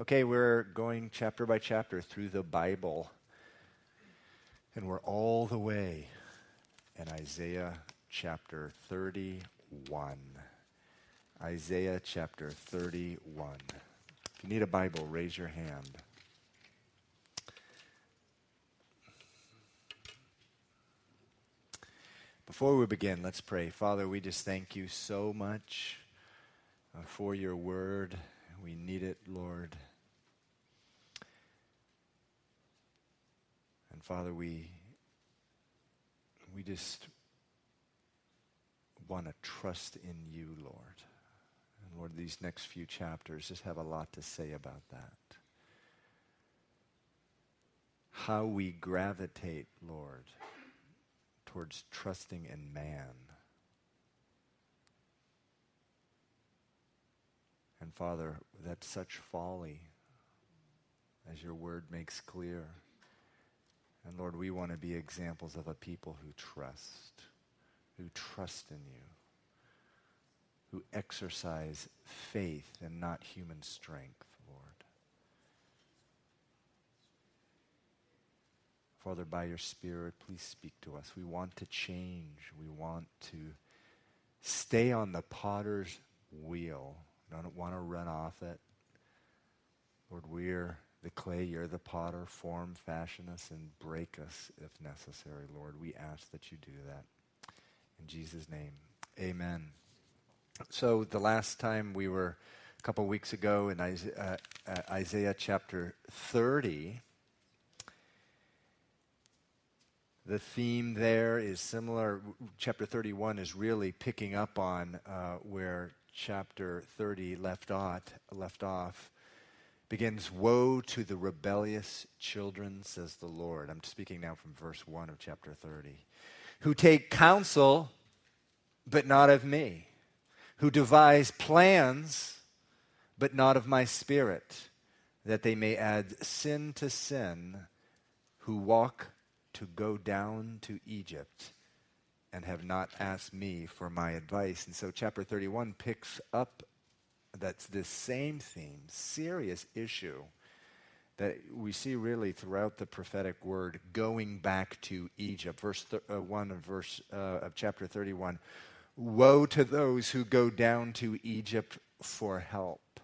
Okay, we're going chapter by chapter through the Bible, and we're all the way in Isaiah chapter 31. Isaiah chapter 31. If you need a Bible, raise your hand. Before we begin, let's pray. Father, we just thank you so much uh, for your word. We need it, Lord. And Father, we we just want to trust in you, Lord. And Lord, these next few chapters just have a lot to say about that. How we gravitate, Lord, towards trusting in man. And Father, that's such folly, as your word makes clear. And Lord, we want to be examples of a people who trust, who trust in you, who exercise faith and not human strength, Lord. Father, by your Spirit, please speak to us. We want to change. We want to stay on the potter's wheel. We don't want to run off it. Lord, we're the clay, you're the potter. Form, fashion us, and break us if necessary, Lord. We ask that you do that. In Jesus' name, amen. So, the last time we were a couple weeks ago in Isaiah, uh, uh, Isaiah chapter 30, the theme there is similar. Chapter 31 is really picking up on uh, where chapter 30 left off. Left off begins Woe to the rebellious children, says the Lord. I'm speaking now from verse 1 of chapter 30. Who take counsel, but not of me. Who devise plans, but not of my spirit, that they may add sin to sin. Who walk to go down to Egypt and have not asked me for my advice. And so, chapter 31 picks up that's this same theme, serious issue that we see really throughout the prophetic word going back to Egypt. Verse th- uh, 1 of verse uh, of chapter 31. Woe to those who go down to Egypt for help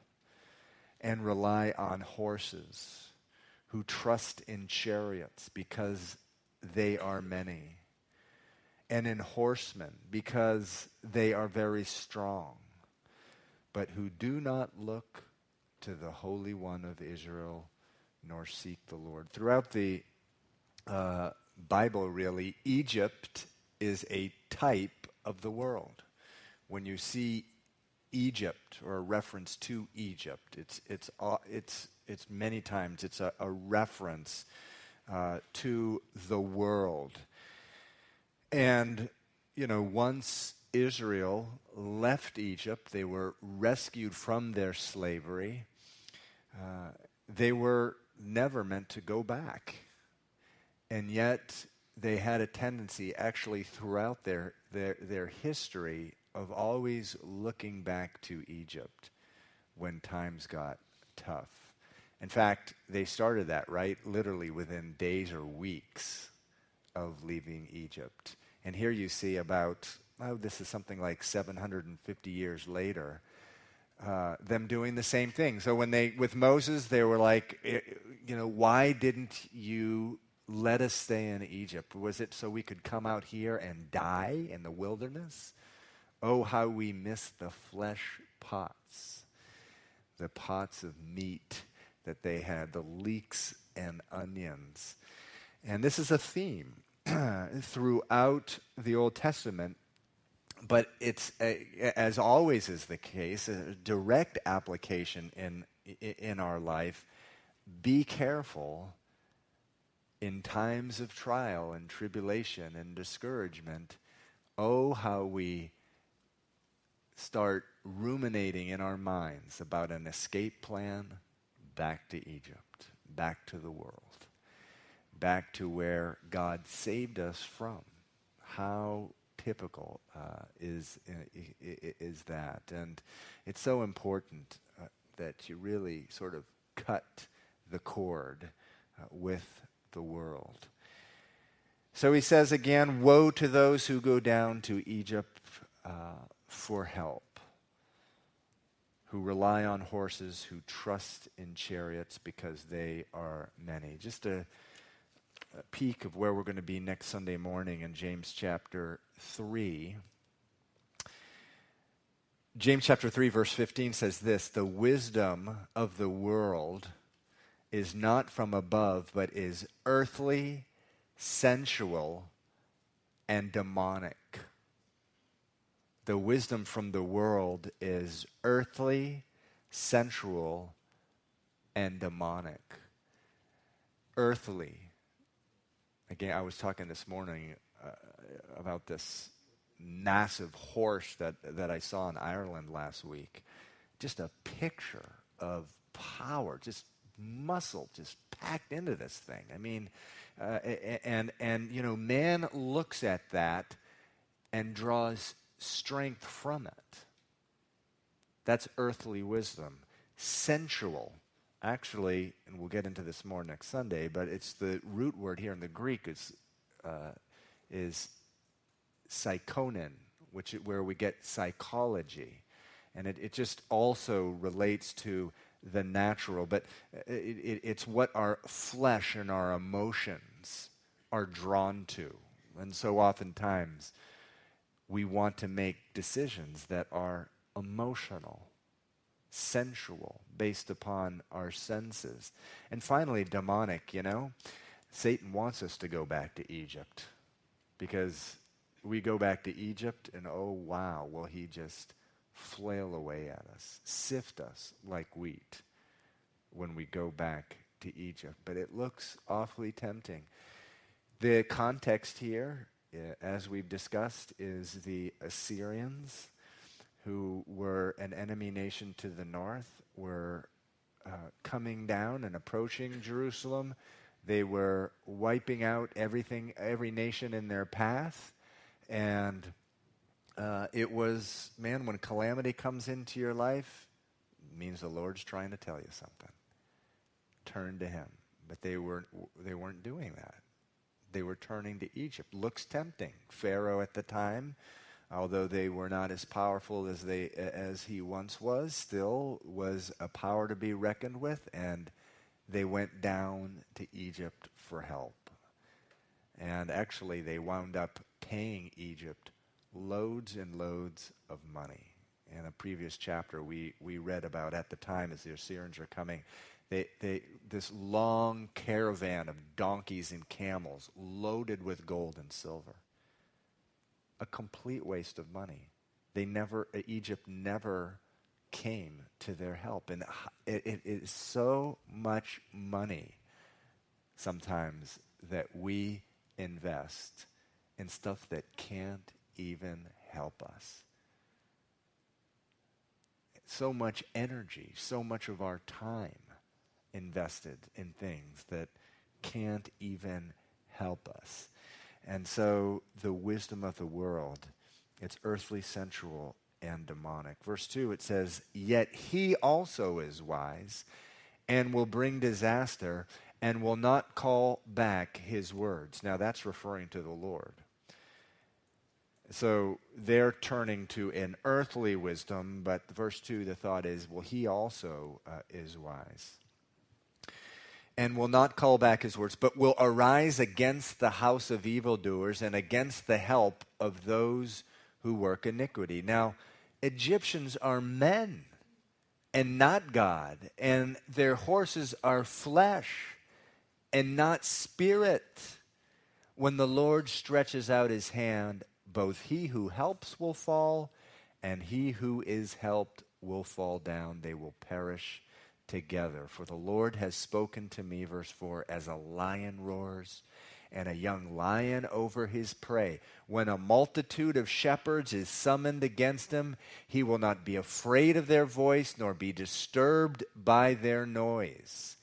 and rely on horses, who trust in chariots because they are many, and in horsemen because they are very strong but who do not look to the Holy One of Israel nor seek the Lord. Throughout the uh, Bible, really, Egypt is a type of the world. When you see Egypt or a reference to Egypt, it's, it's, uh, it's, it's many times it's a, a reference uh, to the world. And, you know, once Israel left Egypt, they were rescued from their slavery. Uh, they were never meant to go back. And yet, they had a tendency, actually, throughout their, their, their history, of always looking back to Egypt when times got tough. In fact, they started that, right? Literally within days or weeks of leaving Egypt. And here you see about oh, this is something like 750 years later, uh, them doing the same thing. So when they, with Moses, they were like, you know, why didn't you let us stay in Egypt? Was it so we could come out here and die in the wilderness? Oh, how we miss the flesh pots, the pots of meat that they had, the leeks and onions. And this is a theme throughout the Old Testament but it's a, as always is the case a direct application in in our life be careful in times of trial and tribulation and discouragement. Oh how we start ruminating in our minds about an escape plan back to Egypt back to the world back to where God saved us from. How typical uh, is, is that. And it's so important uh, that you really sort of cut the cord uh, with the world. So he says again, Woe to those who go down to Egypt uh, for help, who rely on horses, who trust in chariots because they are many. Just a peek of where we're going to be next Sunday morning in James chapter 3. James chapter 3, verse 15 says this The wisdom of the world is not from above, but is earthly, sensual, and demonic. The wisdom from the world is earthly, sensual, and demonic. Earthly. Again, I was talking this morning uh, about this massive horse that, that I saw in Ireland last week. Just a picture of power, just muscle, just packed into this thing. I mean, uh, and, and, you know, man looks at that and draws strength from it. That's earthly wisdom. Sensual, actually, and we'll get into this more next Sunday, but it's the root word here in the Greek is, uh, is psychonin, which is where we get psychology. And it, it just also relates to the natural, but it, it, it's what our flesh and our emotions are drawn to. And so oftentimes we want to make decisions that are emotional, sensual, based upon our senses. And finally, demonic, you know? Satan wants us to go back to Egypt because we go back to Egypt, and oh, wow, will he just flail away at us, sift us like wheat when we go back to Egypt. But it looks awfully tempting. The context here, eh, as we've discussed, is the Assyrians, who were an enemy nation to the north, were uh, coming down and approaching Jerusalem. They were wiping out everything, every nation in their path. And uh, it was, man, when calamity comes into your life, means the Lord's trying to tell you something. Turn to Him. But they weren't, they weren't doing that. They were turning to Egypt. Looks tempting. Pharaoh at the time, although they were not as powerful as, they, as he once was, still was a power to be reckoned with, and they went down to Egypt for help. And actually, they wound up paying Egypt loads and loads of money. In a previous chapter, we, we read about at the time as the Assyrians are coming, they, they, this long caravan of donkeys and camels loaded with gold and silver. A complete waste of money. They never, Egypt never came to their help. And it, it is so much money sometimes that we invest in stuff that can't even help us. So much energy, so much of our time invested in things that can't even help us. And so the wisdom of the world, it's earthly, sensual, and demonic. Verse 2, it says, Yet he also is wise and will bring disaster and will not call back his words. Now that's referring to the Lord. So they're turning to an earthly wisdom, but verse 2, the thought is, well, he also uh, is wise. And will not call back his words, but will arise against the house of evildoers and against the help of those who work iniquity. Now, Egyptians are men and not God, and their horses are flesh and not spirit. When the Lord stretches out his hand, both he who helps will fall, and he who is helped will fall down. They will perish together. For the Lord has spoken to me, verse 4, as a lion roars and a young lion over his prey. When a multitude of shepherds is summoned against him, he will not be afraid of their voice, nor be disturbed by their noise.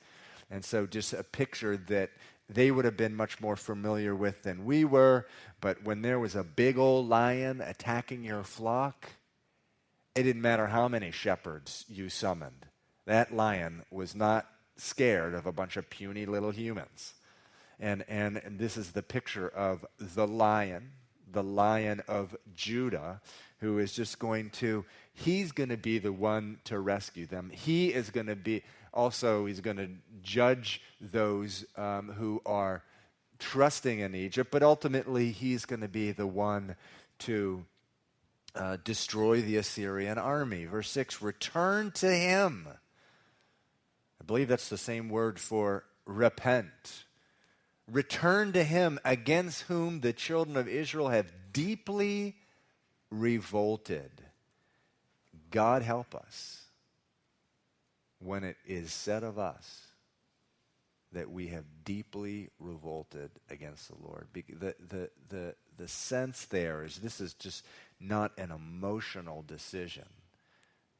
And so, just a picture that they would have been much more familiar with than we were. But when there was a big old lion attacking your flock, it didn't matter how many shepherds you summoned. That lion was not scared of a bunch of puny little humans. And, and, and this is the picture of the lion, the lion of Judah, who is just going to, he's going to be the one to rescue them. He is going to be, also, he's going to judge those um, who are trusting in Egypt, but ultimately, he's going to be the one to uh, destroy the Assyrian army. Verse 6 Return to him. I believe that's the same word for repent. Return to him against whom the children of Israel have deeply revolted. God help us when it is said of us that we have deeply revolted against the Lord. The, the, the, the sense there is this is just not an emotional decision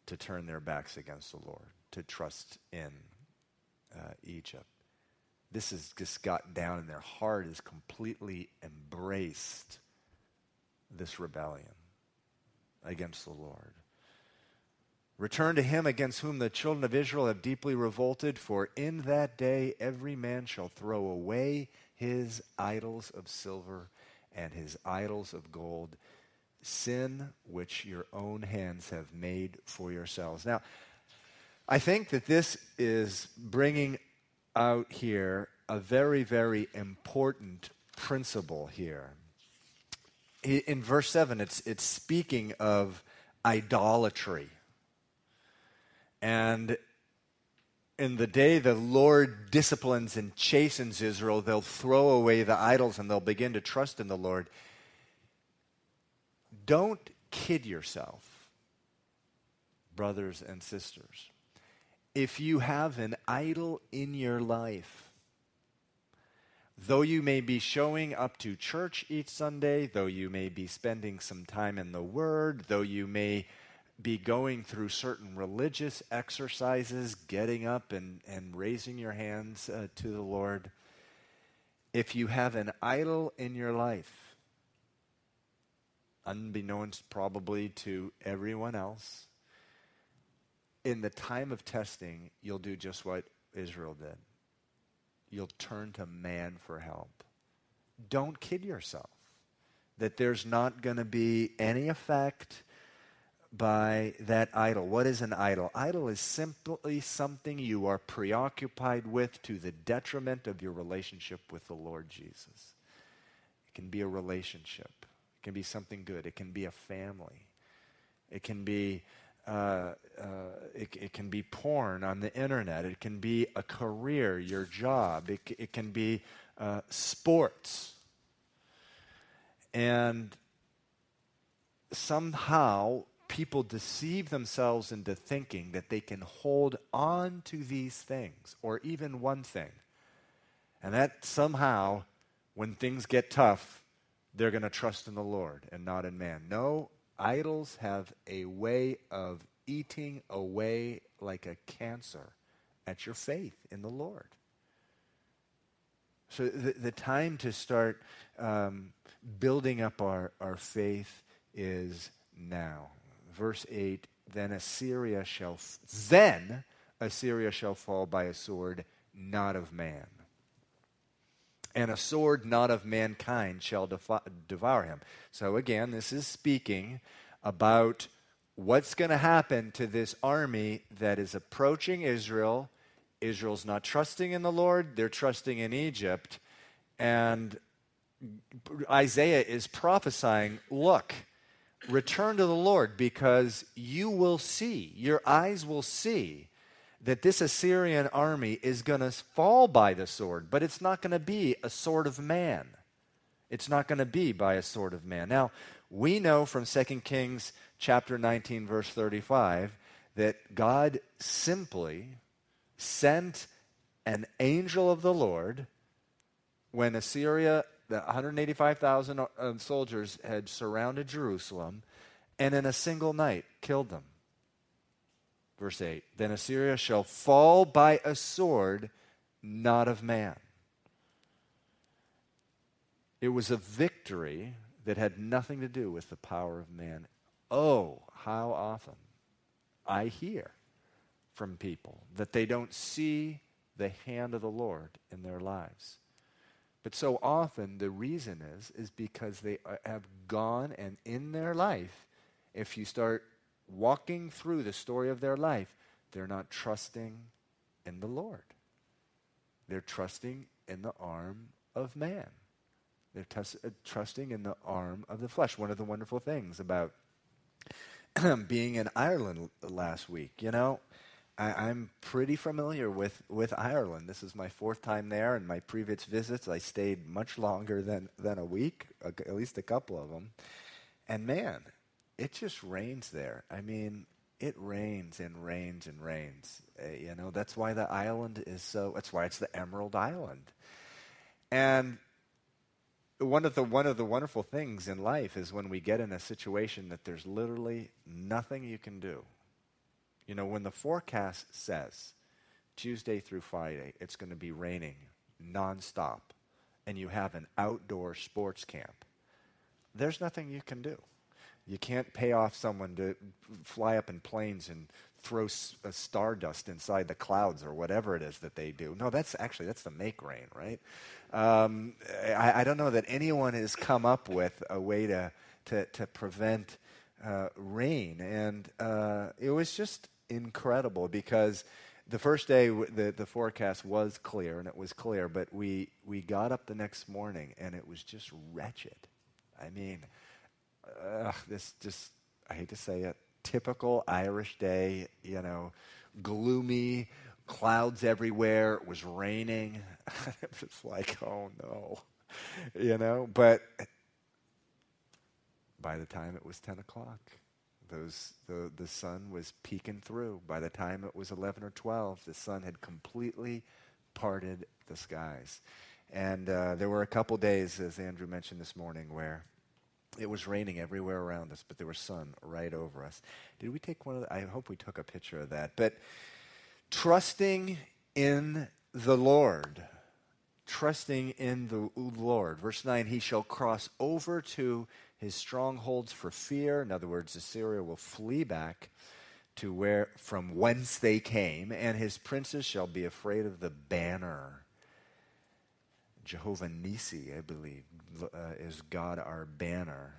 to turn their backs against the Lord, to trust in uh, Egypt. This has just got down in their heart, has completely embraced this rebellion against the Lord. Return to him against whom the children of Israel have deeply revolted, for in that day every man shall throw away his idols of silver and his idols of gold, sin which your own hands have made for yourselves. Now, I think that this is bringing out here a very, very important principle here. In verse 7, it's, it's speaking of idolatry. And in the day the Lord disciplines and chastens Israel, they'll throw away the idols and they'll begin to trust in the Lord. Don't kid yourself, brothers and sisters. If you have an idol in your life, though you may be showing up to church each Sunday, though you may be spending some time in the Word, though you may be going through certain religious exercises, getting up and, and raising your hands uh, to the Lord, if you have an idol in your life, unbeknownst probably to everyone else, in the time of testing, you'll do just what Israel did. You'll turn to man for help. Don't kid yourself that there's not going to be any effect by that idol. What is an idol? Idol is simply something you are preoccupied with to the detriment of your relationship with the Lord Jesus. It can be a relationship, it can be something good, it can be a family, it can be. Uh, uh, it, it, can be porn on the internet. It can be a career, your job. It, it can be uh, sports. And somehow people deceive themselves into thinking that they can hold on to these things or even one thing. And that somehow, when things get tough, they're going to trust in the Lord and not in man. No, idols have a way of eating away like a cancer at your faith in the Lord. So the, the time to start um, building up our, our faith is now verse 8 then Assyria shall f- then Assyria shall fall by a sword not of man and a sword not of mankind shall devour him. So again this is speaking about what's going to happen to this army that is approaching Israel. Israel's not trusting in the Lord they're trusting in Egypt. And Isaiah is prophesying look return to the Lord because you will see, your eyes will see that this Assyrian army is going to fall by the sword, but it's not going to be a sword of man. It's not going to be by a sword of man. Now, we know from 2 Kings chapter 19 verse 35 that God simply sent an angel of the Lord when Assyria the 185,000 uh, soldiers had surrounded Jerusalem and in a single night killed them. Verse 8 Then Assyria shall fall by a sword, not of man. It was a victory that had nothing to do with the power of man. Oh, how often I hear from people that they don't see the hand of the Lord in their lives. But so often the reason is is because they uh, have gone and in their life, if you start walking through the story of their life, they're not trusting in the Lord. They're trusting in the arm of man. They're uh, trusting in the arm of the flesh. One of the wonderful things about being in Ireland last week, you know, I, am pretty familiar with, with Ireland. This is my fourth time there, and my previous visits, I stayed much longer than, than a week, at least a couple of them. And man, it just rains there. I mean, it rains and rains and rains. Uh, you know, that's why the island is so, that's why it's the Emerald Island. And one of the one of the wonderful things in life is when we get in a situation that there's literally nothing you can do. You know, when the forecast says Tuesday through Friday it's going to be raining nonstop and you have an outdoor sports camp, there's nothing you can do. You can't pay off someone to fly up in planes and throw s- stardust inside the clouds or whatever it is that they do. No, that's actually that's the make rain, right? Um, I, I, don't know that anyone has come up with a way to to, to prevent uh, rain, and uh, it was just incredible because the first day the, the forecast was clear and it was clear, but we we got up the next morning and it was just wretched. I mean, uh, this just I hate to say it, typical Irish day, you know, gloomy, clouds everywhere, it was raining. it was like, oh no, you know, but by the time it was 10 o'clock, those, the, the sun was peeking through. By the time it was 11 or 12, the sun had completely parted the skies. And uh, there were a couple days, as Andrew mentioned this morning, where it was raining everywhere around us, but there was sun right over us. Did we take one of the, I hope we took a picture of that. But trusting in the Lord. Trusting in the Lord. Verse 9, he shall cross over to his strongholds for fear. In other words, Assyria will flee back to where from whence they came, and his princes shall be afraid of the banner Jehovah Nisi, I believe, uh, is God our banner.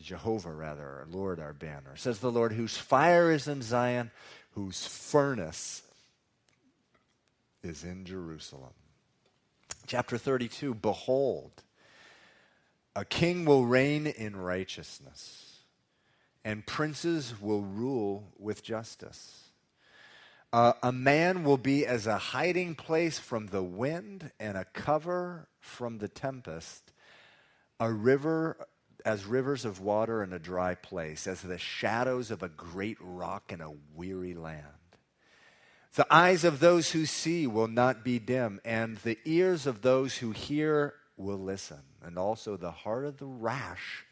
Jehovah, rather, our Lord our banner. Says the Lord, whose fire is in Zion, whose furnace is in Jerusalem. Chapter 32 Behold, a king will reign in righteousness, and princes will rule with justice. Uh, a man will be as a hiding place from the wind and a cover from the tempest, a river as rivers of water in a dry place, as the shadows of a great rock in a weary land. The eyes of those who see will not be dim, and the ears of those who hear will listen. And also the heart of the rash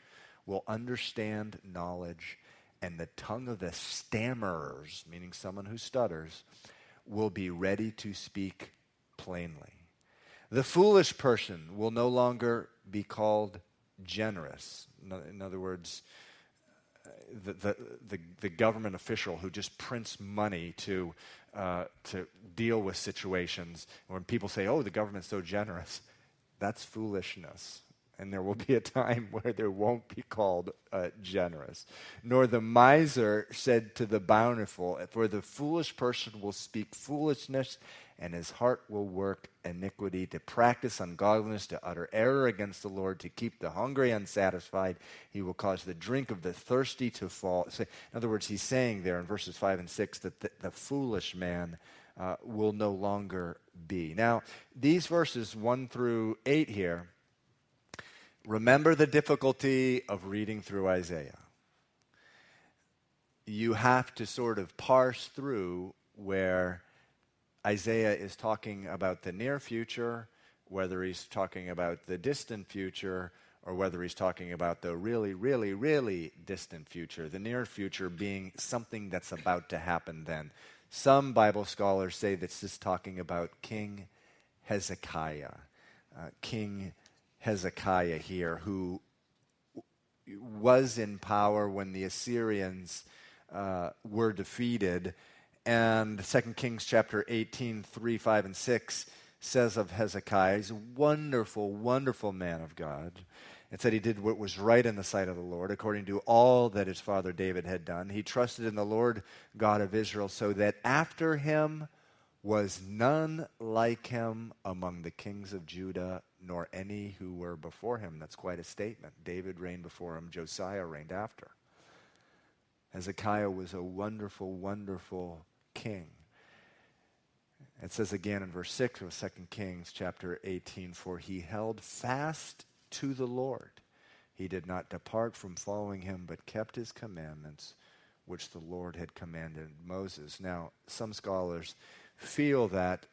will understand knowledge and the tongue of the stammerers, meaning someone who stutters, will be ready to speak plainly. The foolish person will no longer be called generous. In other words, the, the, the, the government official who just prints money to, uh, to deal with situations. When people say, oh, the government's so generous, that's foolishness and there will be a time where there won't be called uh, generous. Nor the miser said to the bountiful, For the foolish person will speak foolishness, and his heart will work iniquity, to practice ungodliness, to utter error against the Lord, to keep the hungry unsatisfied. He will cause the drink of the thirsty to fall. So, in other words, he's saying there in verses 5 and 6 that the, the foolish man uh, will no longer be. Now, these verses 1 through 8 here Remember the difficulty of reading through Isaiah. You have to sort of parse through where Isaiah is talking about the near future, whether he's talking about the distant future, or whether he's talking about the really, really, really distant future, the near future being something that's about to happen then. Some Bible scholars say that's just talking about King Hezekiah, uh, King Hezekiah here, who was in power when the Assyrians uh, were defeated And 2 Kings chapter 18, 3, 5, and 6 says of Hezekiah, he's a wonderful, wonderful man of God. It said he did what was right in the sight of the Lord, according to all that his father David had done. He trusted in the Lord God of Israel, so that after him was none like him among the kings of Judah, nor any who were before him. That's quite a statement. David reigned before him, Josiah reigned after. Hezekiah was a wonderful, wonderful king. It says again in verse 6 of 2 Kings chapter 18 For he held fast to the Lord. He did not depart from following him, but kept his commandments, which the Lord had commanded Moses. Now, some scholars feel that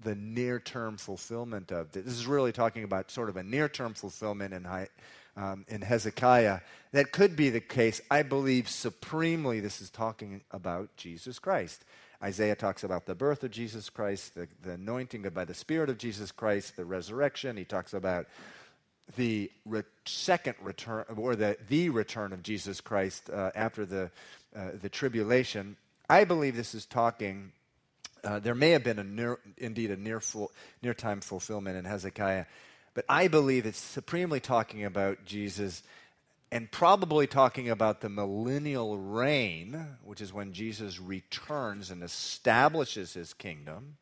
the near term fulfillment of this, this is really talking about sort of a near term fulfillment in, um, in Hezekiah. That could be the case. I believe supremely this is talking about Jesus Christ. Isaiah talks about the birth of Jesus Christ, the, the anointing by the Spirit of Jesus Christ, the resurrection. He talks about the re- second return, or the, the return of Jesus Christ uh, after the, uh, the tribulation. I believe this is talking, uh, there may have been a near, indeed a near, full, near time fulfillment in Hezekiah, but I believe it's supremely talking about Jesus and probably talking about the millennial reign, which is when Jesus returns and establishes his kingdom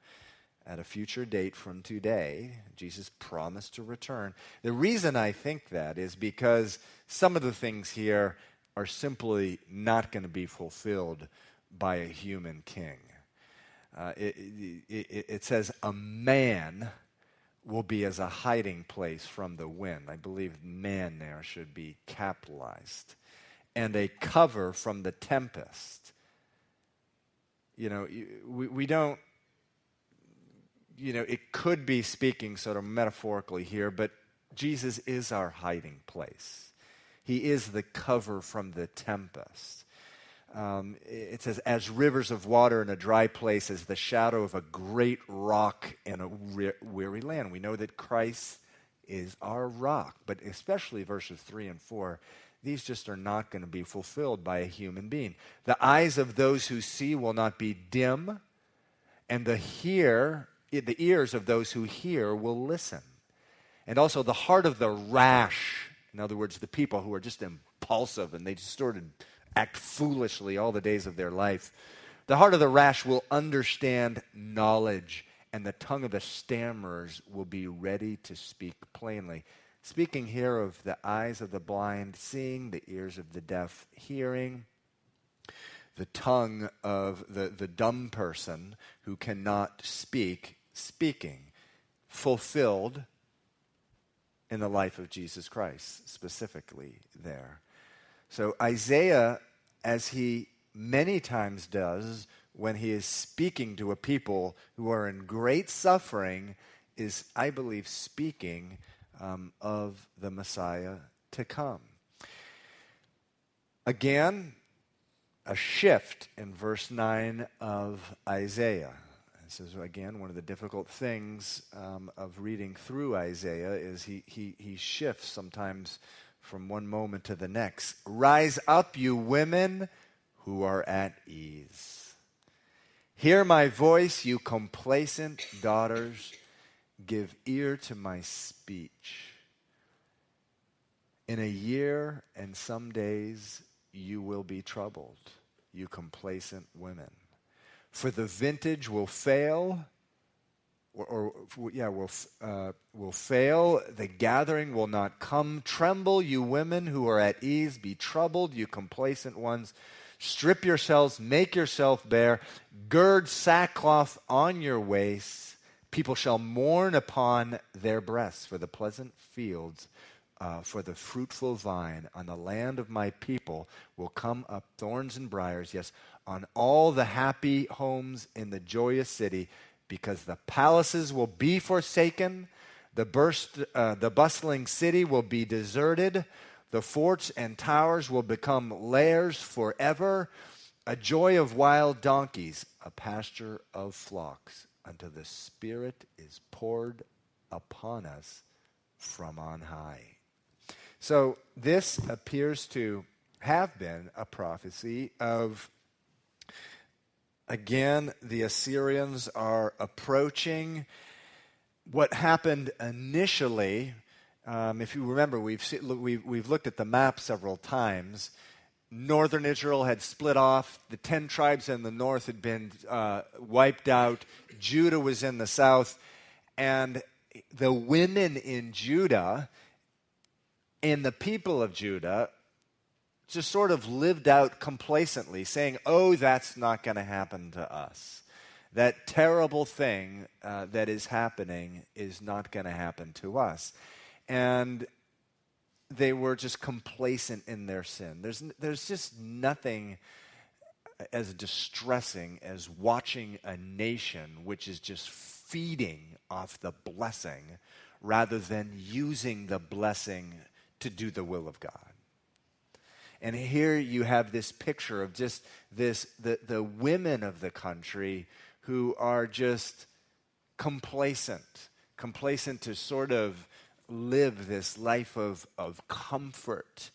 at a future date from today. Jesus promised to return. The reason I think that is because some of the things here are simply not going to be fulfilled by a human king. Uh, it, it, it, says, a man will be as a hiding place from the wind. I believe man there should be capitalized. And a cover from the tempest. You know, we, we don't, you know, it could be speaking sort of metaphorically here, but Jesus is our hiding place. He is the cover from the tempest. Um, it says, as rivers of water in a dry place, as the shadow of a great rock in a weary land. We know that Christ is our rock, but especially verses 3 and 4, these just are not going to be fulfilled by a human being. The eyes of those who see will not be dim, and the hear, the ears of those who hear will listen. And also the heart of the rash, in other words, the people who are just impulsive and they of act foolishly all the days of their life. The heart of the rash will understand knowledge, and the tongue of the stammerers will be ready to speak plainly. Speaking here of the eyes of the blind seeing, the ears of the deaf hearing, the tongue of the, the dumb person who cannot speak speaking, fulfilled in the life of Jesus Christ, specifically there. So Isaiah, as he many times does when he is speaking to a people who are in great suffering, is, I believe, speaking um, of the Messiah to come. Again, a shift in verse 9 of Isaiah. This is, again, one of the difficult things um, of reading through Isaiah is he, he, he shifts sometimes from one moment to the next. Rise up, you women who are at ease. Hear my voice, you complacent daughters. Give ear to my speech. In a year and some days you will be troubled, you complacent women. For the vintage will fail or, or yeah, will, uh, will fail. The gathering will not come. Tremble, you women who are at ease. Be troubled, you complacent ones. Strip yourselves, make yourself bare. Gird sackcloth on your waists. People shall mourn upon their breasts for the pleasant fields, uh, for the fruitful vine. On the land of my people will come up thorns and briers. Yes, on all the happy homes in the joyous city because the palaces will be forsaken, the, burst, uh, the bustling city will be deserted, the forts and towers will become lairs forever, a joy of wild donkeys, a pasture of flocks, until the Spirit is poured upon us from on high. So, this appears to have been a prophecy of Again, the Assyrians are approaching. What happened initially, um, if you remember, we've, see, we've, we've looked at the map several times. Northern Israel had split off. The ten tribes in the north had been uh, wiped out. Judah was in the south. And the women in Judah and the people of Judah just sort of lived out complacently, saying, Oh, that's not going to happen to us. That terrible thing uh, that is happening is not going to happen to us. And they were just complacent in their sin. There's, there's just nothing as distressing as watching a nation which is just feeding off the blessing rather than using the blessing to do the will of God. And here you have this picture of just this the, the women of the country who are just complacent, complacent to sort of live this life of, of comfort.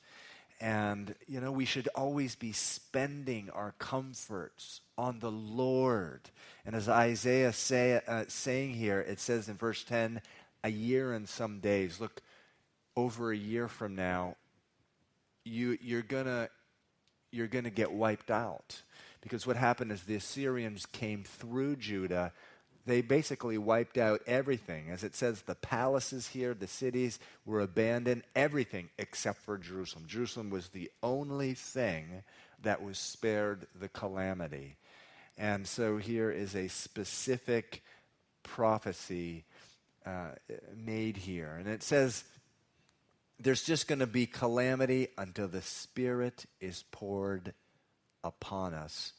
And, you know, we should always be spending our comforts on the Lord. And as Isaiah say, uh, saying here, it says in verse 10, a year and some days. Look, over a year from now, you, you're gonna you're gonna get wiped out because what happened is the Assyrians came through Judah. They basically wiped out everything. As it says, the palaces here, the cities were abandoned, everything except for Jerusalem. Jerusalem was the only thing that was spared the calamity. And so here is a specific prophecy uh, made here. And it says, there's just going to be calamity until the Spirit is poured upon us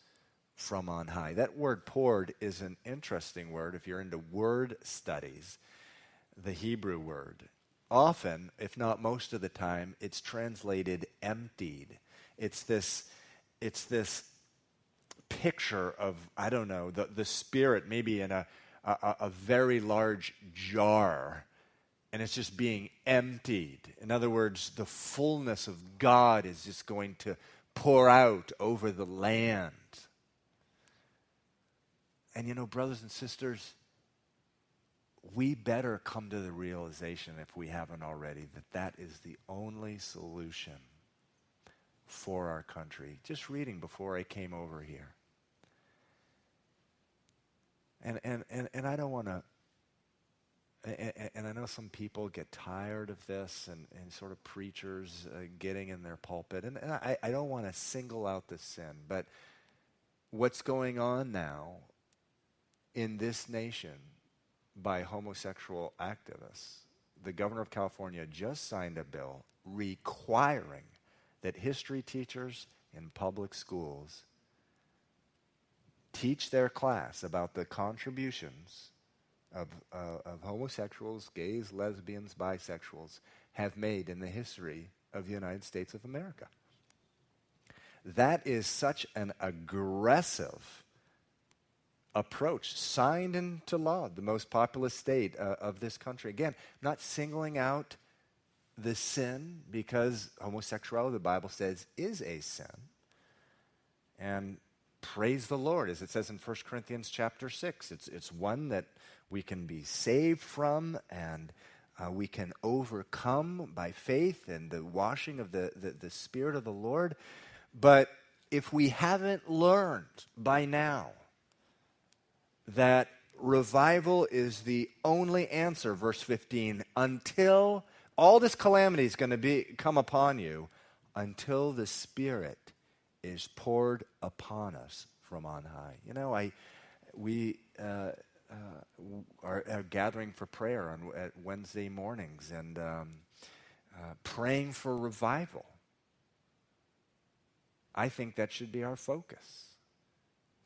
from on high. That word poured is an interesting word if you're into word studies, the Hebrew word. Often, if not most of the time, it's translated emptied. It's this, it's this picture of, I don't know, the, the Spirit maybe in a, a, a very large jar and it's just being emptied. In other words, the fullness of God is just going to pour out over the land. And you know, brothers and sisters, we better come to the realization, if we haven't already, that that is the only solution for our country. Just reading before I came over here. And, and, and, and I don't want to and, and, I know some people get tired of this and, and sort of preachers uh, getting in their pulpit. And, and I, I don't want to single out the sin, but what's going on now in this nation by homosexual activists, the governor of California just signed a bill requiring that history teachers in public schools teach their class about the contributions of, uh, of homosexuals, gays, lesbians, bisexuals have made in the history of the United States of America. That is such an aggressive approach, signed into law, the most populous state uh, of this country. Again, not singling out the sin because homosexuality, the Bible says, is a sin. And praise the Lord, as it says in 1 Corinthians chapter 6. It's, it's one that we can be saved from and uh, we can overcome by faith and the washing of the, the, the Spirit of the Lord. But if we haven't learned by now that revival is the only answer, verse 15, until all this calamity is going to be come upon you, until the Spirit is poured upon us from on high. You know, I we uh, uh, are, are, gathering for prayer on at Wednesday mornings and um, uh, praying for revival. I think that should be our focus.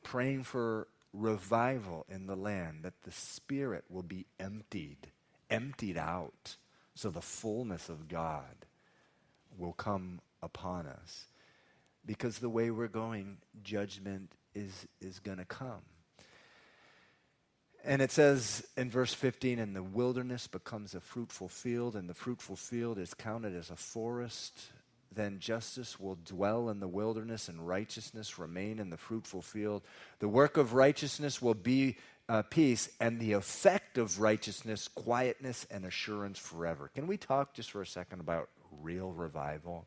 Praying for revival in the land, that the Spirit will be emptied, emptied out, so the fullness of God will come upon us. Because the way we're going, judgment is, is going to come. And it says in verse 15, and the wilderness becomes a fruitful field, and the fruitful field is counted as a forest. then justice will dwell in the wilderness, and righteousness remain in the fruitful field. The work of righteousness will be uh, peace, and the effect of righteousness, quietness and assurance forever. Can we talk just for a second about real revival?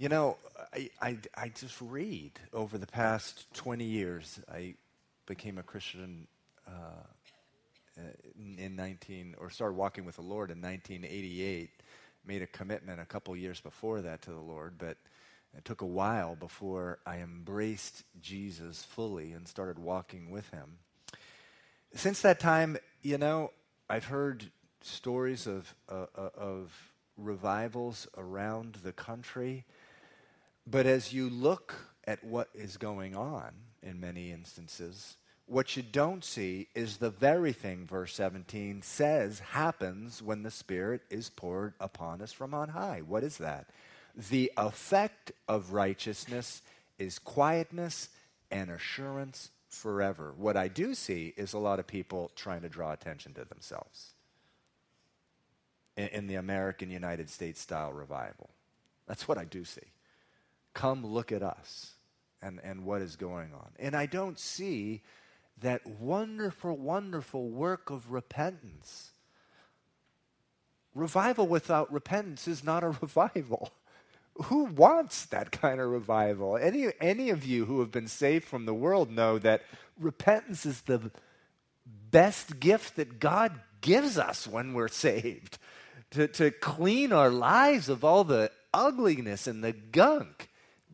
You know, I, I, I just read over the past 20 years. I became a Christian uh, in 19, or started walking with the Lord in 1988. Made a commitment a couple years before that to the Lord, but it took a while before I embraced Jesus fully and started walking with him. Since that time, you know, I've heard stories of, uh, uh, of revivals around the country. But as you look at what is going on in many instances, what you don't see is the very thing verse 17 says happens when the Spirit is poured upon us from on high. What is that? The effect of righteousness is quietness and assurance forever. What I do see is a lot of people trying to draw attention to themselves in, in the American United States style revival. That's what I do see. Come look at us and, and what is going on. And I don't see that wonderful, wonderful work of repentance. Revival without repentance is not a revival who wants that kind of revival? Any, any of you who have been saved from the world know that repentance is the best gift that God gives us when we're saved to, to clean our lives of all the ugliness and the gunk.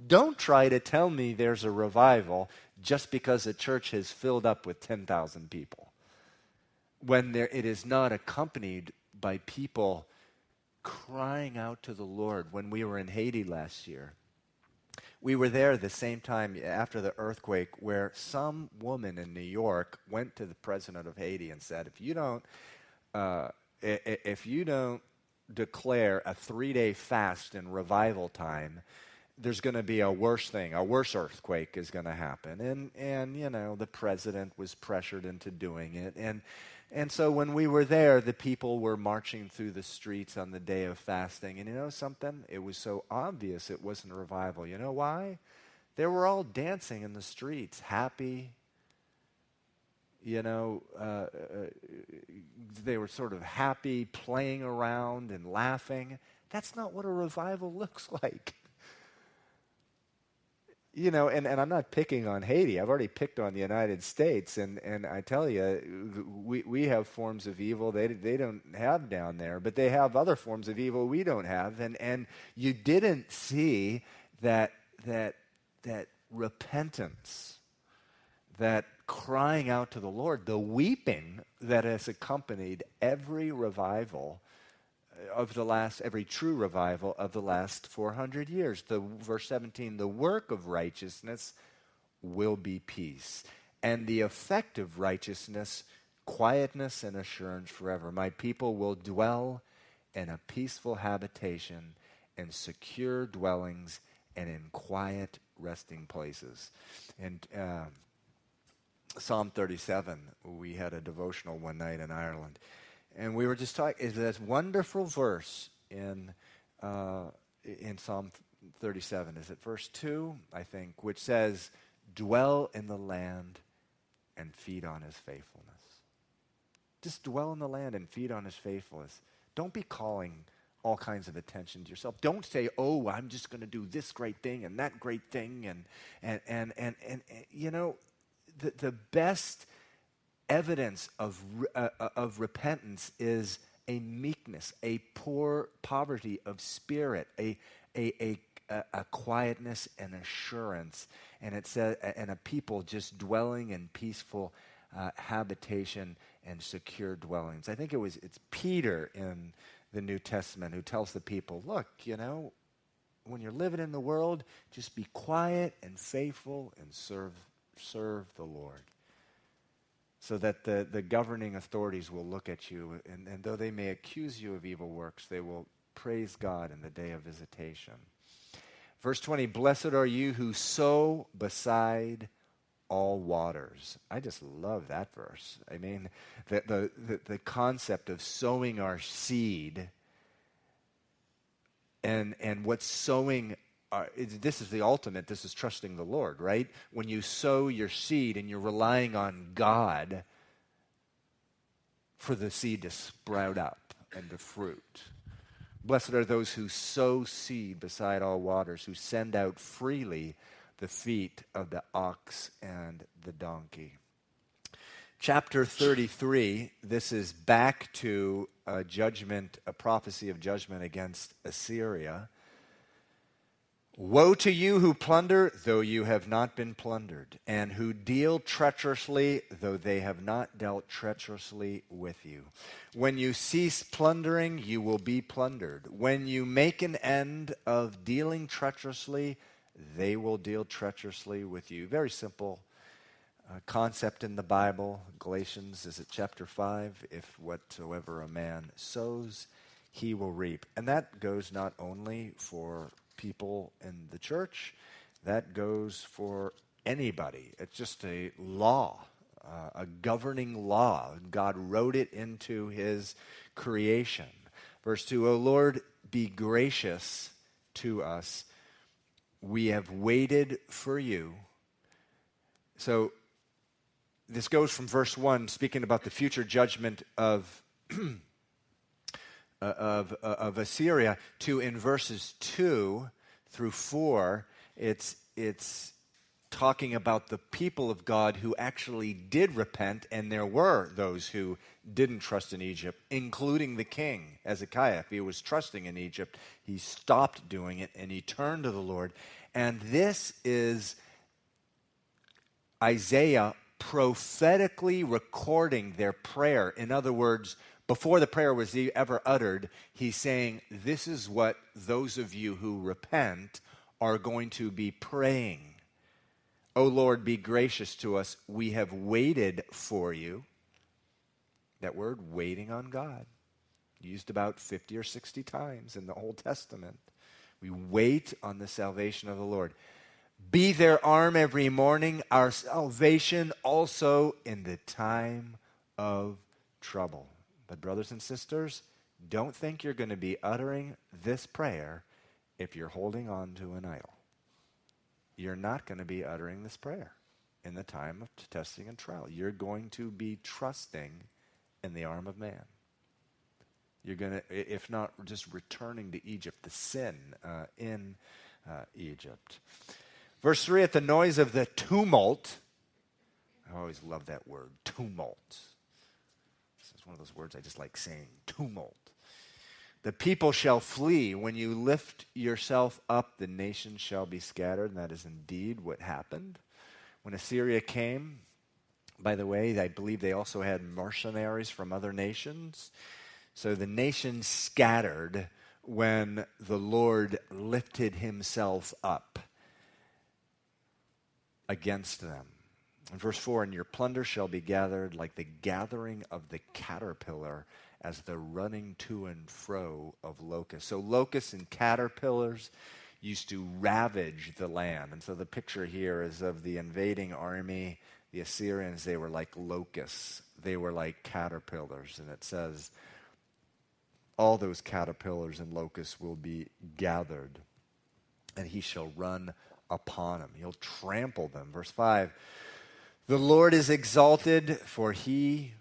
Don't try to tell me there's a revival just because a church has filled up with 10,000 people when there, it is not accompanied by people crying out to the Lord when we were in Haiti last year. We were there the same time after the earthquake where some woman in New York went to the president of Haiti and said, if you don't, uh, if you don't declare a three day fast in revival time, there's going to be a worse thing, a worse earthquake is going to happen. And, and, you know, the president was pressured into doing it. And, and so when we were there, the people were marching through the streets on the day of fasting. And you know something? It was so obvious it wasn't a revival. You know why? They were all dancing in the streets, happy. You know, uh, uh, they were sort of happy, playing around and laughing. That's not what a revival looks like you know, and, and I'm not picking on Haiti. I've already picked on the United States, and, and I tell you, we, we have forms of evil they, they don't have down there, but they have other forms of evil we don't have. And, and you didn't see that, that, that repentance, that crying out to the Lord, the weeping that has accompanied every revival of the last, every true revival of the last 400 years. The verse 17, the work of righteousness will be peace, and the effect of righteousness, quietness and assurance forever. My people will dwell in a peaceful habitation, in secure dwellings, and in quiet resting places. And uh, Psalm 37, we had a devotional one night in Ireland and we were just talking, is this wonderful verse in, uh, in Psalm 37. Is it verse 2, I think, which says, Dwell in the land and feed on his faithfulness. Just dwell in the land and feed on his faithfulness. Don't be calling all kinds of attention to yourself. Don't say, oh, I'm just going to do this great thing and that great thing. And, and, and, and, and you know, the, the best evidence of, uh, uh, of repentance is a meekness, a poor poverty of spirit, a, a, a, a, quietness and assurance, and it says, and a people just dwelling in peaceful uh, habitation and secure dwellings. I think it was it's Peter in the New Testament who tells the people, look, you know, when you're living in the world, just be quiet and faithful and serve serve the Lord so that the, the governing authorities will look at you, and, and though they may accuse you of evil works, they will praise God in the day of visitation. Verse 20 Blessed are you who sow beside all waters. I just love that verse. I mean, the, the, the, the concept of sowing our seed And, and what's sowing, uh, this is the ultimate, this is trusting the Lord, right? When you sow your seed and you're relying on God for the seed to sprout up and to fruit. Blessed are those who sow seed beside all waters, who send out freely the feet of the ox and the donkey. Chapter 33, this is back to a judgment, a prophecy of judgment against Assyria. Woe to you who plunder, though you have not been plundered, and who deal treacherously, though they have not dealt treacherously with you. When you cease plundering, you will be plundered. When you make an end of dealing treacherously, they will deal treacherously with you. Very simple uh, concept in the Bible. Galatians, is it chapter 5? If whatsoever a man sows, he will reap. And that goes not only for people in the church, that goes for anybody. It's just a law, uh, a governing law. God wrote it into his creation. Verse 2 O Lord, be gracious to us. We have waited for you. So this goes from verse 1, speaking about the future judgment of. Of, uh, of Assyria to in verses 2 through 4, it's, it's talking about the people of God who actually did repent, and there were those who didn't trust in Egypt, including the king, Hezekiah. If he was trusting in Egypt, he stopped doing it and he turned to the Lord. And this is Isaiah prophetically recording their prayer. In other words, before the prayer was ever uttered, he's saying, This is what those of you who repent are going to be praying. O Lord, be gracious to us. We have waited for you. That word, waiting on God, used about 50 or 60 times in the Old Testament. We wait on the salvation of the Lord. Be their arm every morning, our salvation also in the time of trouble. But, brothers and sisters, don't think you're going to be uttering this prayer if you're holding on to an idol. You're not going to be uttering this prayer in the time of testing and trial. You're going to be trusting in the arm of man. You're going to, if not just returning to Egypt, the sin uh, in uh, Egypt. Verse 3 at the noise of the tumult, I always love that word, tumult one of those words I just like saying tumult. The people shall flee. When you lift yourself up, the nations shall be scattered. And that is indeed what happened. When Assyria came, by the way, I believe they also had mercenaries from other nations. So the nations scattered when the Lord lifted himself up against them. Verse 4, and your plunder shall be gathered like the gathering of the caterpillar as the running to and fro of locusts. So, locusts and caterpillars used to ravage the land. And so, the picture here is of the invading army. The Assyrians, they were like locusts, they were like caterpillars. And it says, all those caterpillars and locusts will be gathered, and he shall run upon them. He'll trample them. Verse 5 the Lord is exalted, for he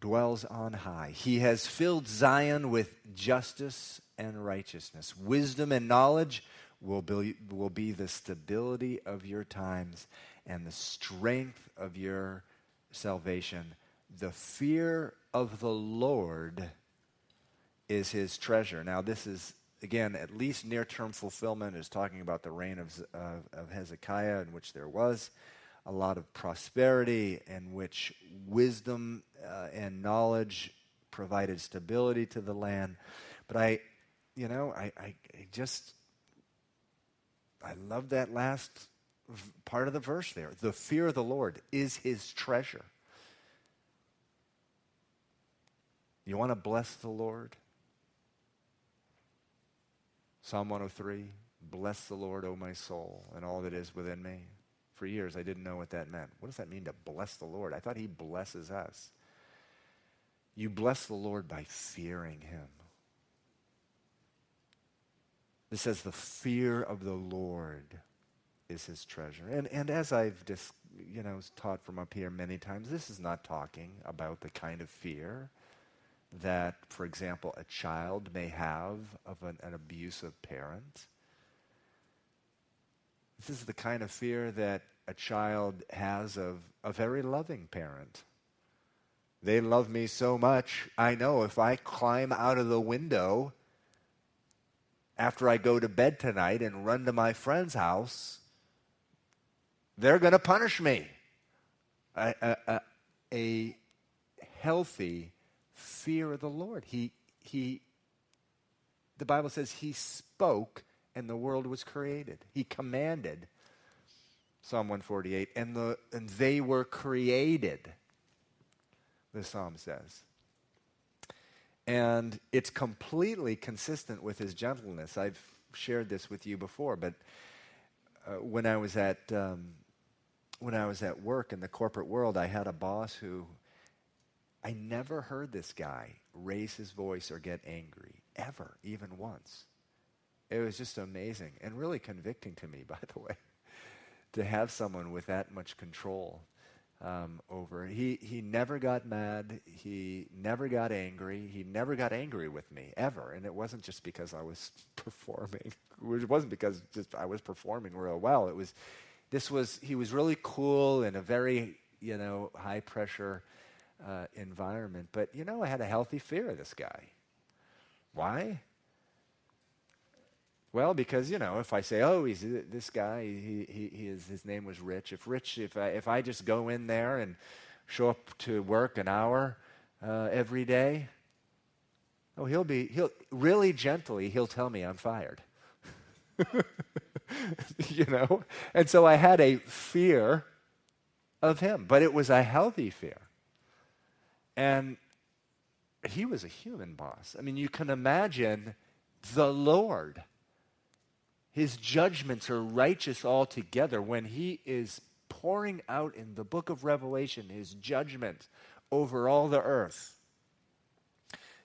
dwells on high. He has filled Zion with justice and righteousness. Wisdom and knowledge will be, will be the stability of your times and the strength of your salvation. The fear of the Lord is his treasure. Now, this is, again, at least near term fulfillment, is talking about the reign of, uh, of Hezekiah, in which there was a lot of prosperity, in which wisdom uh, and knowledge provided stability to the land. But I, you know, I, I, I just, I love that last part of the verse there. The fear of the Lord is his treasure. You want to bless the Lord? Psalm 103 Bless the Lord, O my soul, and all that is within me for years, I didn't know what that meant. What does that mean to bless the Lord? I thought He blesses us. You bless the Lord by fearing Him. It says, the fear of the Lord is his treasure. And, and as I've dis, you know, taught from up here many times, this is not talking about the kind of fear that, for example, a child may have of an, an abusive parent. This is the kind of fear that a child has of a very loving parent. They love me so much, I know if I climb out of the window after I go to bed tonight and run to my friend's house, they're going to punish me. A, a, a, healthy fear of the Lord. He, he, the Bible says he spoke and the world was created. He commanded. Psalm 148, and, the, and they were created, the psalm says. And it's completely consistent with his gentleness. I've shared this with you before, but uh, when I was at um, when I was at work in the corporate world, I had a boss who I never heard this guy raise his voice or get angry ever, even once. It was just amazing and really convicting to me, by the way, to have someone with that much control um, over. He he never got mad. He never got angry. He never got angry with me ever. And it wasn't just because I was performing. It wasn't because just I was performing real well. It was this was he was really cool in a very you know high pressure uh, environment. But you know I had a healthy fear of this guy. Why? Well, because you know, if I say, "Oh, he's this guy," he, he, he is, his name was Rich. If Rich, if I, if I just go in there and show up to work an hour uh, every day, oh, he'll be he'll really gently he'll tell me I'm fired. you know, and so I had a fear of him, but it was a healthy fear, and he was a human boss. I mean, you can imagine the Lord his judgments are righteous altogether. When he is pouring out in the book of Revelation his judgment over all the earth,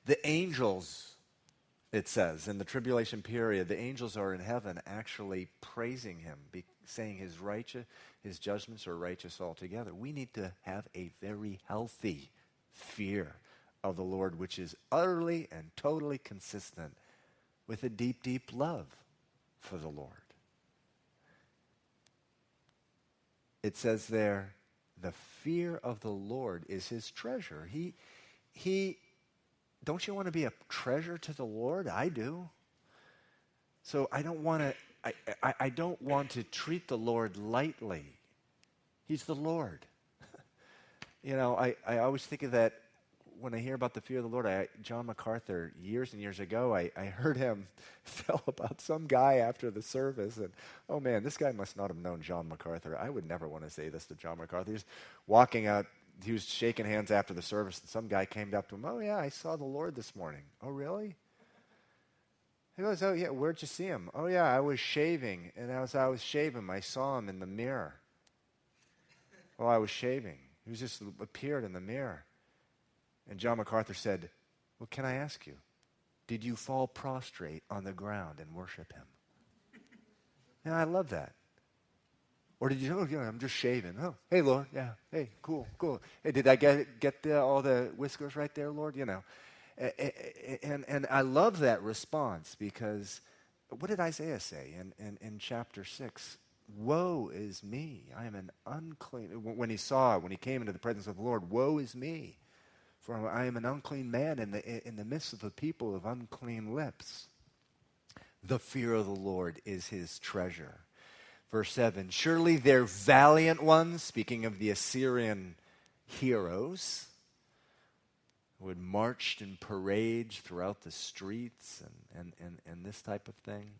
the angels, it says, in the tribulation period, the angels are in heaven actually praising him, be, saying his righteous, his judgments are righteous altogether. We need to have a very healthy fear of the Lord, which is utterly and totally consistent with a deep, deep love for the Lord. It says there, the fear of the Lord is his treasure. He, he, don't you want to be a treasure to the Lord? I do. So I don't want to, I, I, I don't want to treat the Lord lightly. He's the Lord. you know, I, I always think of that when I hear about the fear of the Lord, I, John MacArthur, years and years ago, I, I heard him tell about some guy after the service. And oh man, this guy must not have known John MacArthur. I would never want to say this to John MacArthur. He was walking out, he was shaking hands after the service, and some guy came up to him. Oh yeah, I saw the Lord this morning. Oh really? He goes, Oh yeah, where'd you see him? Oh yeah, I was shaving. And as I was shaving, I saw him in the mirror. While I was shaving. He was just appeared in the mirror. And John MacArthur said, Well, can I ask you, did you fall prostrate on the ground and worship him? And I love that. Or did you, oh, you know, I'm just shaving. Oh, hey, Lord. Yeah. Hey, cool, cool. Hey, did I get, get the, all the whiskers right there, Lord? You know. And, and I love that response because what did Isaiah say in, in, in chapter 6? Woe is me. I am an unclean. When he saw, when he came into the presence of the Lord, woe is me. For I am an unclean man in the, in the midst of a people of unclean lips. The fear of the Lord is his treasure. Verse 7 Surely they're valiant ones, speaking of the Assyrian heroes, who had marched in parades throughout the streets and, and, and, and this type of thing.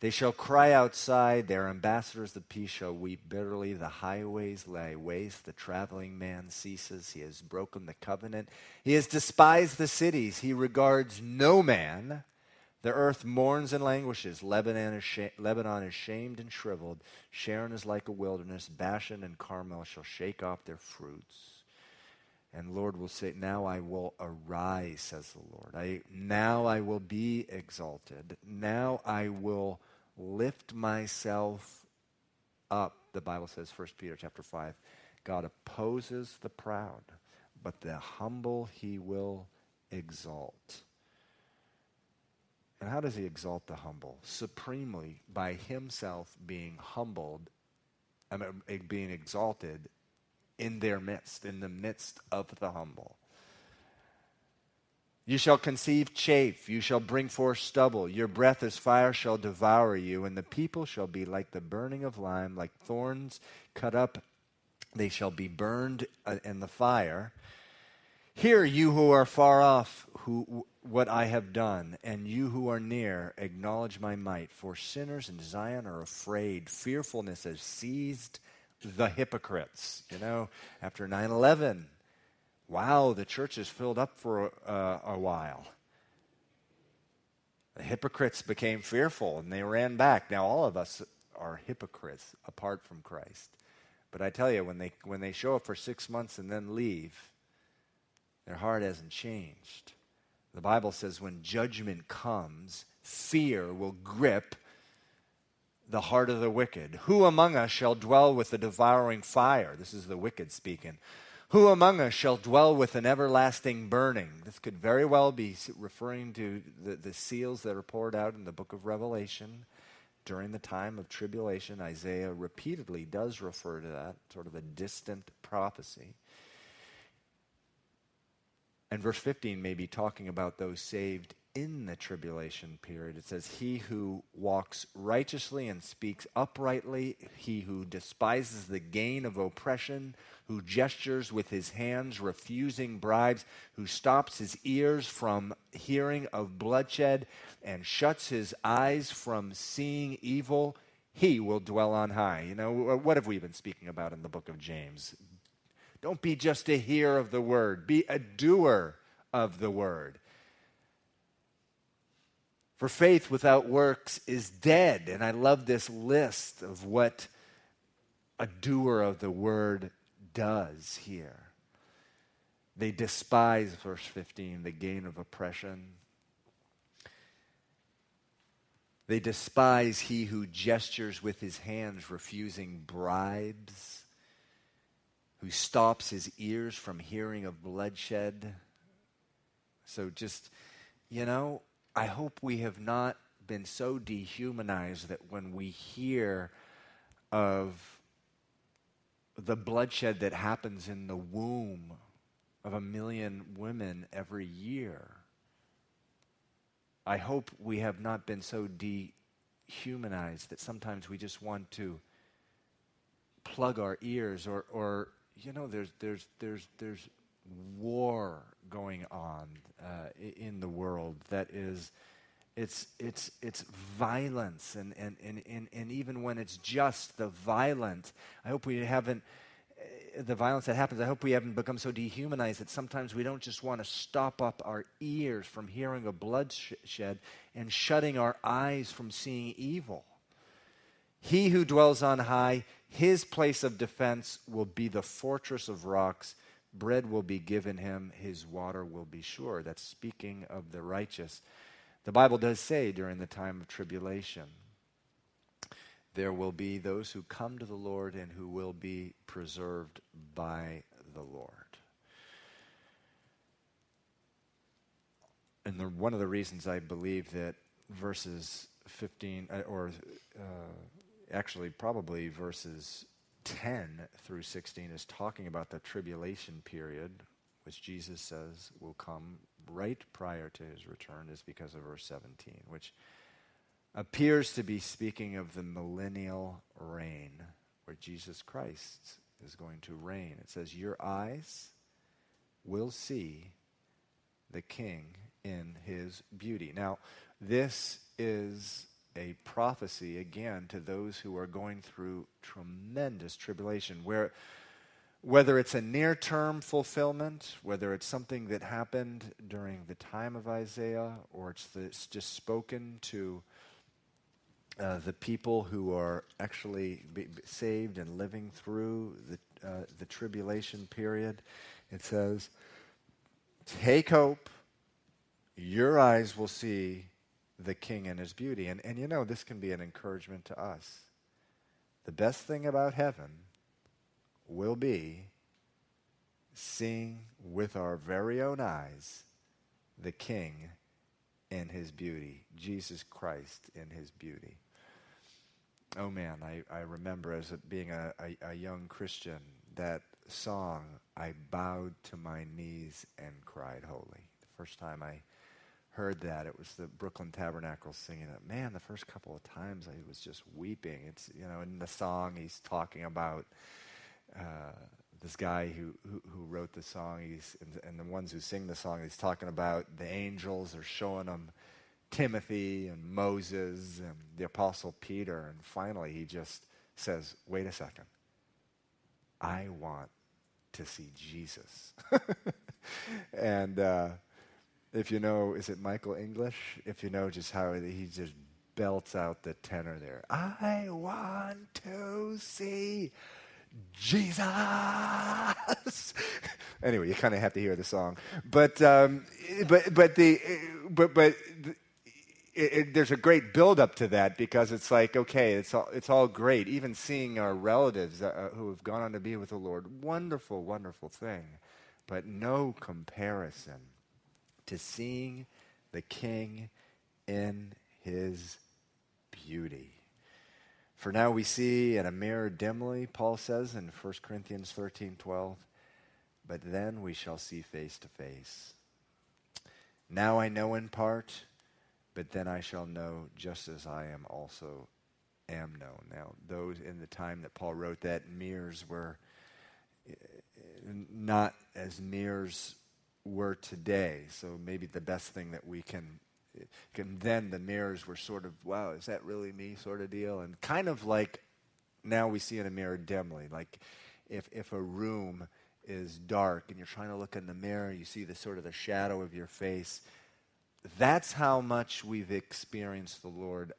They shall cry outside, their ambassadors the peace shall weep bitterly. The highways lie waste, the traveling man ceases. He has broken the covenant. He has despised the cities. He regards no man. The earth mourns and languishes. Lebanon is, sh- Lebanon is shamed and shriveled. Sharon is like a wilderness. Bashan and Carmel shall shake off their fruits. And Lord will say, Now I will arise, says the Lord. I, now I will be exalted. Now I will lift myself up. The Bible says, 1 Peter chapter 5, God opposes the proud, but the humble he will exalt. And how does he exalt the humble? Supremely by himself being humbled, I mean, being exalted in their midst, in the midst of the humble. You shall conceive chaff, you shall bring forth stubble, your breath as fire shall devour you, and the people shall be like the burning of lime, like thorns cut up, they shall be burned uh, in the fire. Hear, you who are far off, who, what I have done, and you who are near, acknowledge my might. For sinners in Zion are afraid. Fearfulness has seized the hypocrites. You know, after 9 11, wow, the church is filled up for uh, a while. The hypocrites became fearful and they ran back. Now, all of us are hypocrites apart from Christ. But I tell you, when they, when they show up for six months and then leave, their heart hasn't changed. The Bible says when judgment comes, fear will grip the heart of the wicked. Who among us shall dwell with the devouring fire? This is the wicked speaking. Who among us shall dwell with an everlasting burning? This could very well be referring to the, the seals that are poured out in the book of Revelation during the time of tribulation. Isaiah repeatedly does refer to that, sort of a distant prophecy. And verse 15 may be talking about those saved in the tribulation period. It says, He who walks righteously and speaks uprightly, he who despises the gain of oppression, who gestures with his hands, refusing bribes, who stops his ears from hearing of bloodshed, and shuts his eyes from seeing evil, he will dwell on high. You know, what have we been speaking about in the book of James? Don't be just a hearer of the word, be a doer of the word. For faith without works is dead. And I love this list of what a doer of the word does here. They despise, verse 15, the gain of oppression. They despise he who gestures with his hands, refusing bribes, who stops his ears from hearing of bloodshed. So just, you know, I hope we have not been so dehumanized that when we hear of the bloodshed that happens in the womb of a million women every year, I hope we have not been so dehumanized that sometimes we just want to plug our ears or, or you know, there's, there's, there's, there's war going on uh, in the world that is it's it's it's violence. And, and and, and and even when it's just the violent i hope we haven't uh, the violence that happens i hope we haven't become so dehumanized that sometimes we don't just want to stop up our ears from hearing a bloodshed and shutting our eyes from seeing evil. He who dwells on high his place of defense will be the fortress of rocks bread will be given him, his water will be sure. That's speaking of the righteous. The Bible does say during the time of tribulation, there will be those who come to the Lord and who will be preserved by the Lord. And the, one of the reasons I believe that verses 15, uh, or uh, actually probably verses 10 through 16 is talking about the tribulation period, which Jesus says will come right prior to his return, is because of verse 17, which appears to be speaking of the millennial reign, where Jesus Christ is going to reign. It says, Your eyes will see the king in his beauty. Now, this is a prophecy again to those who are going through tremendous tribulation, where whether it's a near term fulfillment, whether it's something that happened during the time of Isaiah, or it's, the, it's just spoken to uh, the people who are actually saved and living through the, uh, the tribulation period. It says, Take hope, your eyes will see the king and his beauty. And, and you know, this can be an encouragement to us. The best thing about heaven will be seeing with our very own eyes the king in his beauty, Jesus Christ in his beauty. Oh man, I, I remember as a, being a, a, a young Christian that song, I bowed to my knees and cried holy. The first time I heard that, it was the Brooklyn Tabernacle singing it. Man, the first couple of times I was just weeping. It's, you know, in the song he's talking about uh, this guy who, who, who, wrote the song, he's, and, and the ones who sing the song, he's talking about the angels are showing him Timothy and Moses and the Apostle Peter. And finally he just says, wait a second. I want to see Jesus. and uh, if you know, is it Michael English? If you know just how he just belts out the tenor there. I want to see Jesus. anyway, you kind of have to hear the song, but um, but but the but but. The, it, it, there's a great buildup to that because it's like, okay, it's all, it's all great. Even seeing our relatives uh, who have gone on to be with the Lord, wonderful, wonderful thing. But no comparison to seeing the King in his beauty. For now we see in a mirror dimly, Paul says in 1 Corinthians 13 12, but then we shall see face to face. Now I know in part but then I shall know just as I am also am known. Now, those in the time that Paul wrote that, mirrors were eh, not as mirrors were today. So maybe the best thing that we can, can then the mirrors were sort of, wow, is that really me sort of deal? And kind of like now we see in a mirror dimly. Like if, if a room is dark and you're trying to look in the mirror, you see the sort of the shadow of your face that's how much we've experienced the Lord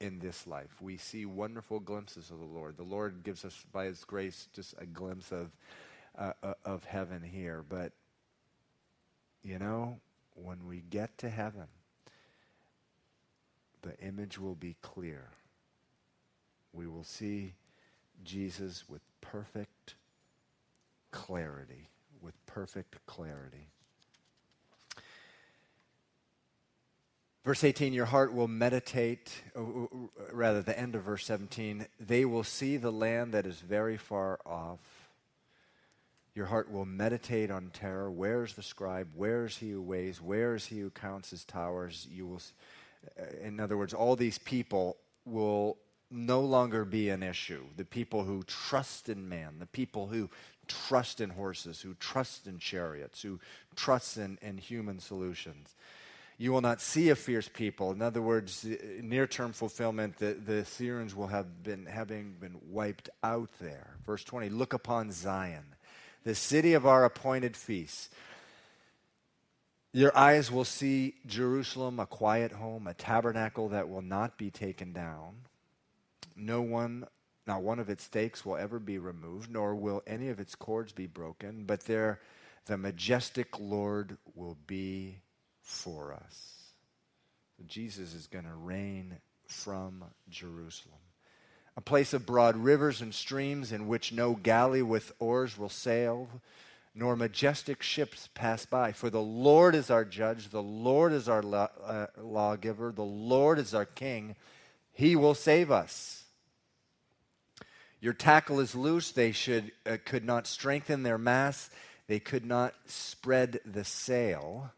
in this life. We see wonderful glimpses of the Lord. The Lord gives us, by His grace, just a glimpse of, uh, uh, of heaven here. But, you know, when we get to heaven, the image will be clear. We will see Jesus with perfect clarity. With perfect clarity. Verse 18, your heart will meditate, uh, uh, uh, rather, the end of verse 17, they will see the land that is very far off. Your heart will meditate on terror. Where is the scribe? Where is he who weighs? Where is he who counts his towers? You will, uh, in other words, all these people will no longer be an issue. The people who trust in man, the people who trust in horses, who trust in chariots, who trust in, in human solutions. You will not see a fierce people. In other words, near term fulfillment, the, the Syrians will have been having been wiped out there. Verse 20 Look upon Zion, the city of our appointed feasts. Your eyes will see Jerusalem, a quiet home, a tabernacle that will not be taken down. No one, not one of its stakes will ever be removed, nor will any of its cords be broken, but there the majestic Lord will be for us. Jesus is going to reign from Jerusalem. A place of broad rivers and streams in which no galley with oars will sail, nor majestic ships pass by. For the Lord is our judge, the Lord is our law, uh, lawgiver, the Lord is our king. He will save us. Your tackle is loose. They should, uh, could not strengthen their masts. They could not spread the sail.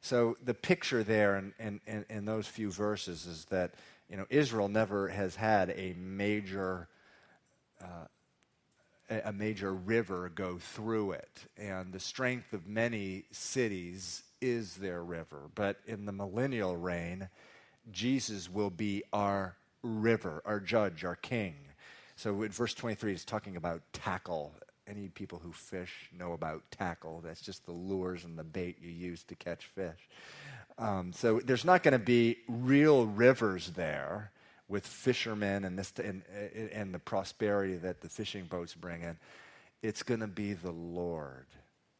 So the picture there in, in, in, those few verses is that you know Israel never has had a major uh, a major river go through it, and the strength of many cities is their river. But in the millennial reign, Jesus will be our river, our judge, our king. So in verse 23, it's talking about tackle any people who fish know about tackle. That's just the lures and the bait you use to catch fish. Um, so there's not going to be real rivers there with fishermen and, this, and, and the prosperity that the fishing boats bring in. It's going to be the Lord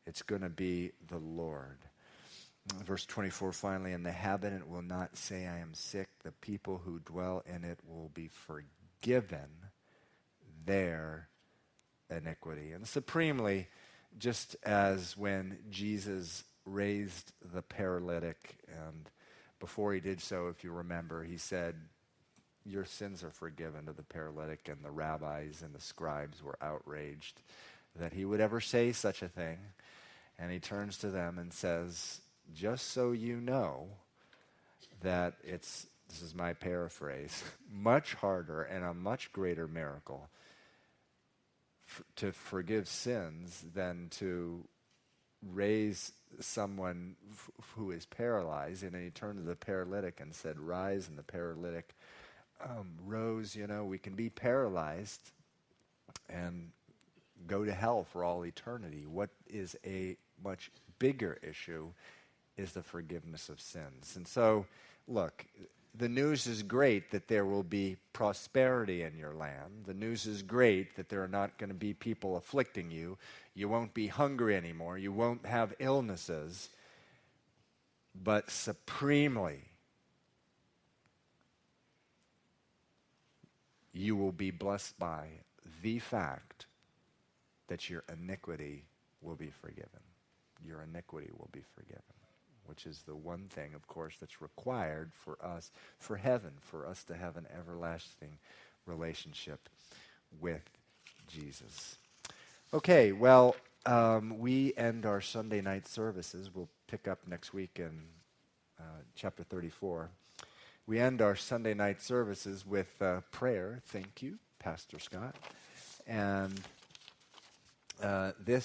It's going to be the Lord. Verse 24 finally, and the inhabitant will not say, I am sick. The people who dwell in it will be forgiven their iniquity. And supremely, just as when Jesus raised the paralytic, and before he did so, if you remember, he said, Your sins are forgiven to the paralytic, and the rabbis and the scribes were outraged that he would ever say such a thing. And he turns to them and says, Just so you know that it's, this is my paraphrase, much harder and a much greater miracle to forgive sins than to raise someone f- who is paralyzed. And then he turned to the paralytic and said, Rise. And the paralytic um, rose. You know, we can be paralyzed and go to hell for all eternity. What is a much bigger issue is the forgiveness of sins. And so, look, the news is great that there will be prosperity in your land. The news is great that there are not going to be people afflicting you. You won't be hungry anymore. You won't have illnesses. But supremely, you will be blessed by the fact that your iniquity will be forgiven. Your iniquity will be forgiven, which is the one thing, of course, that's required for us, for heaven, for us to have an everlasting relationship with Jesus. Okay, well, um, we end our Sunday night services. We'll pick up next week in uh, chapter 34. We end our Sunday night services with uh, prayer. Thank you, Pastor Scott. And uh, this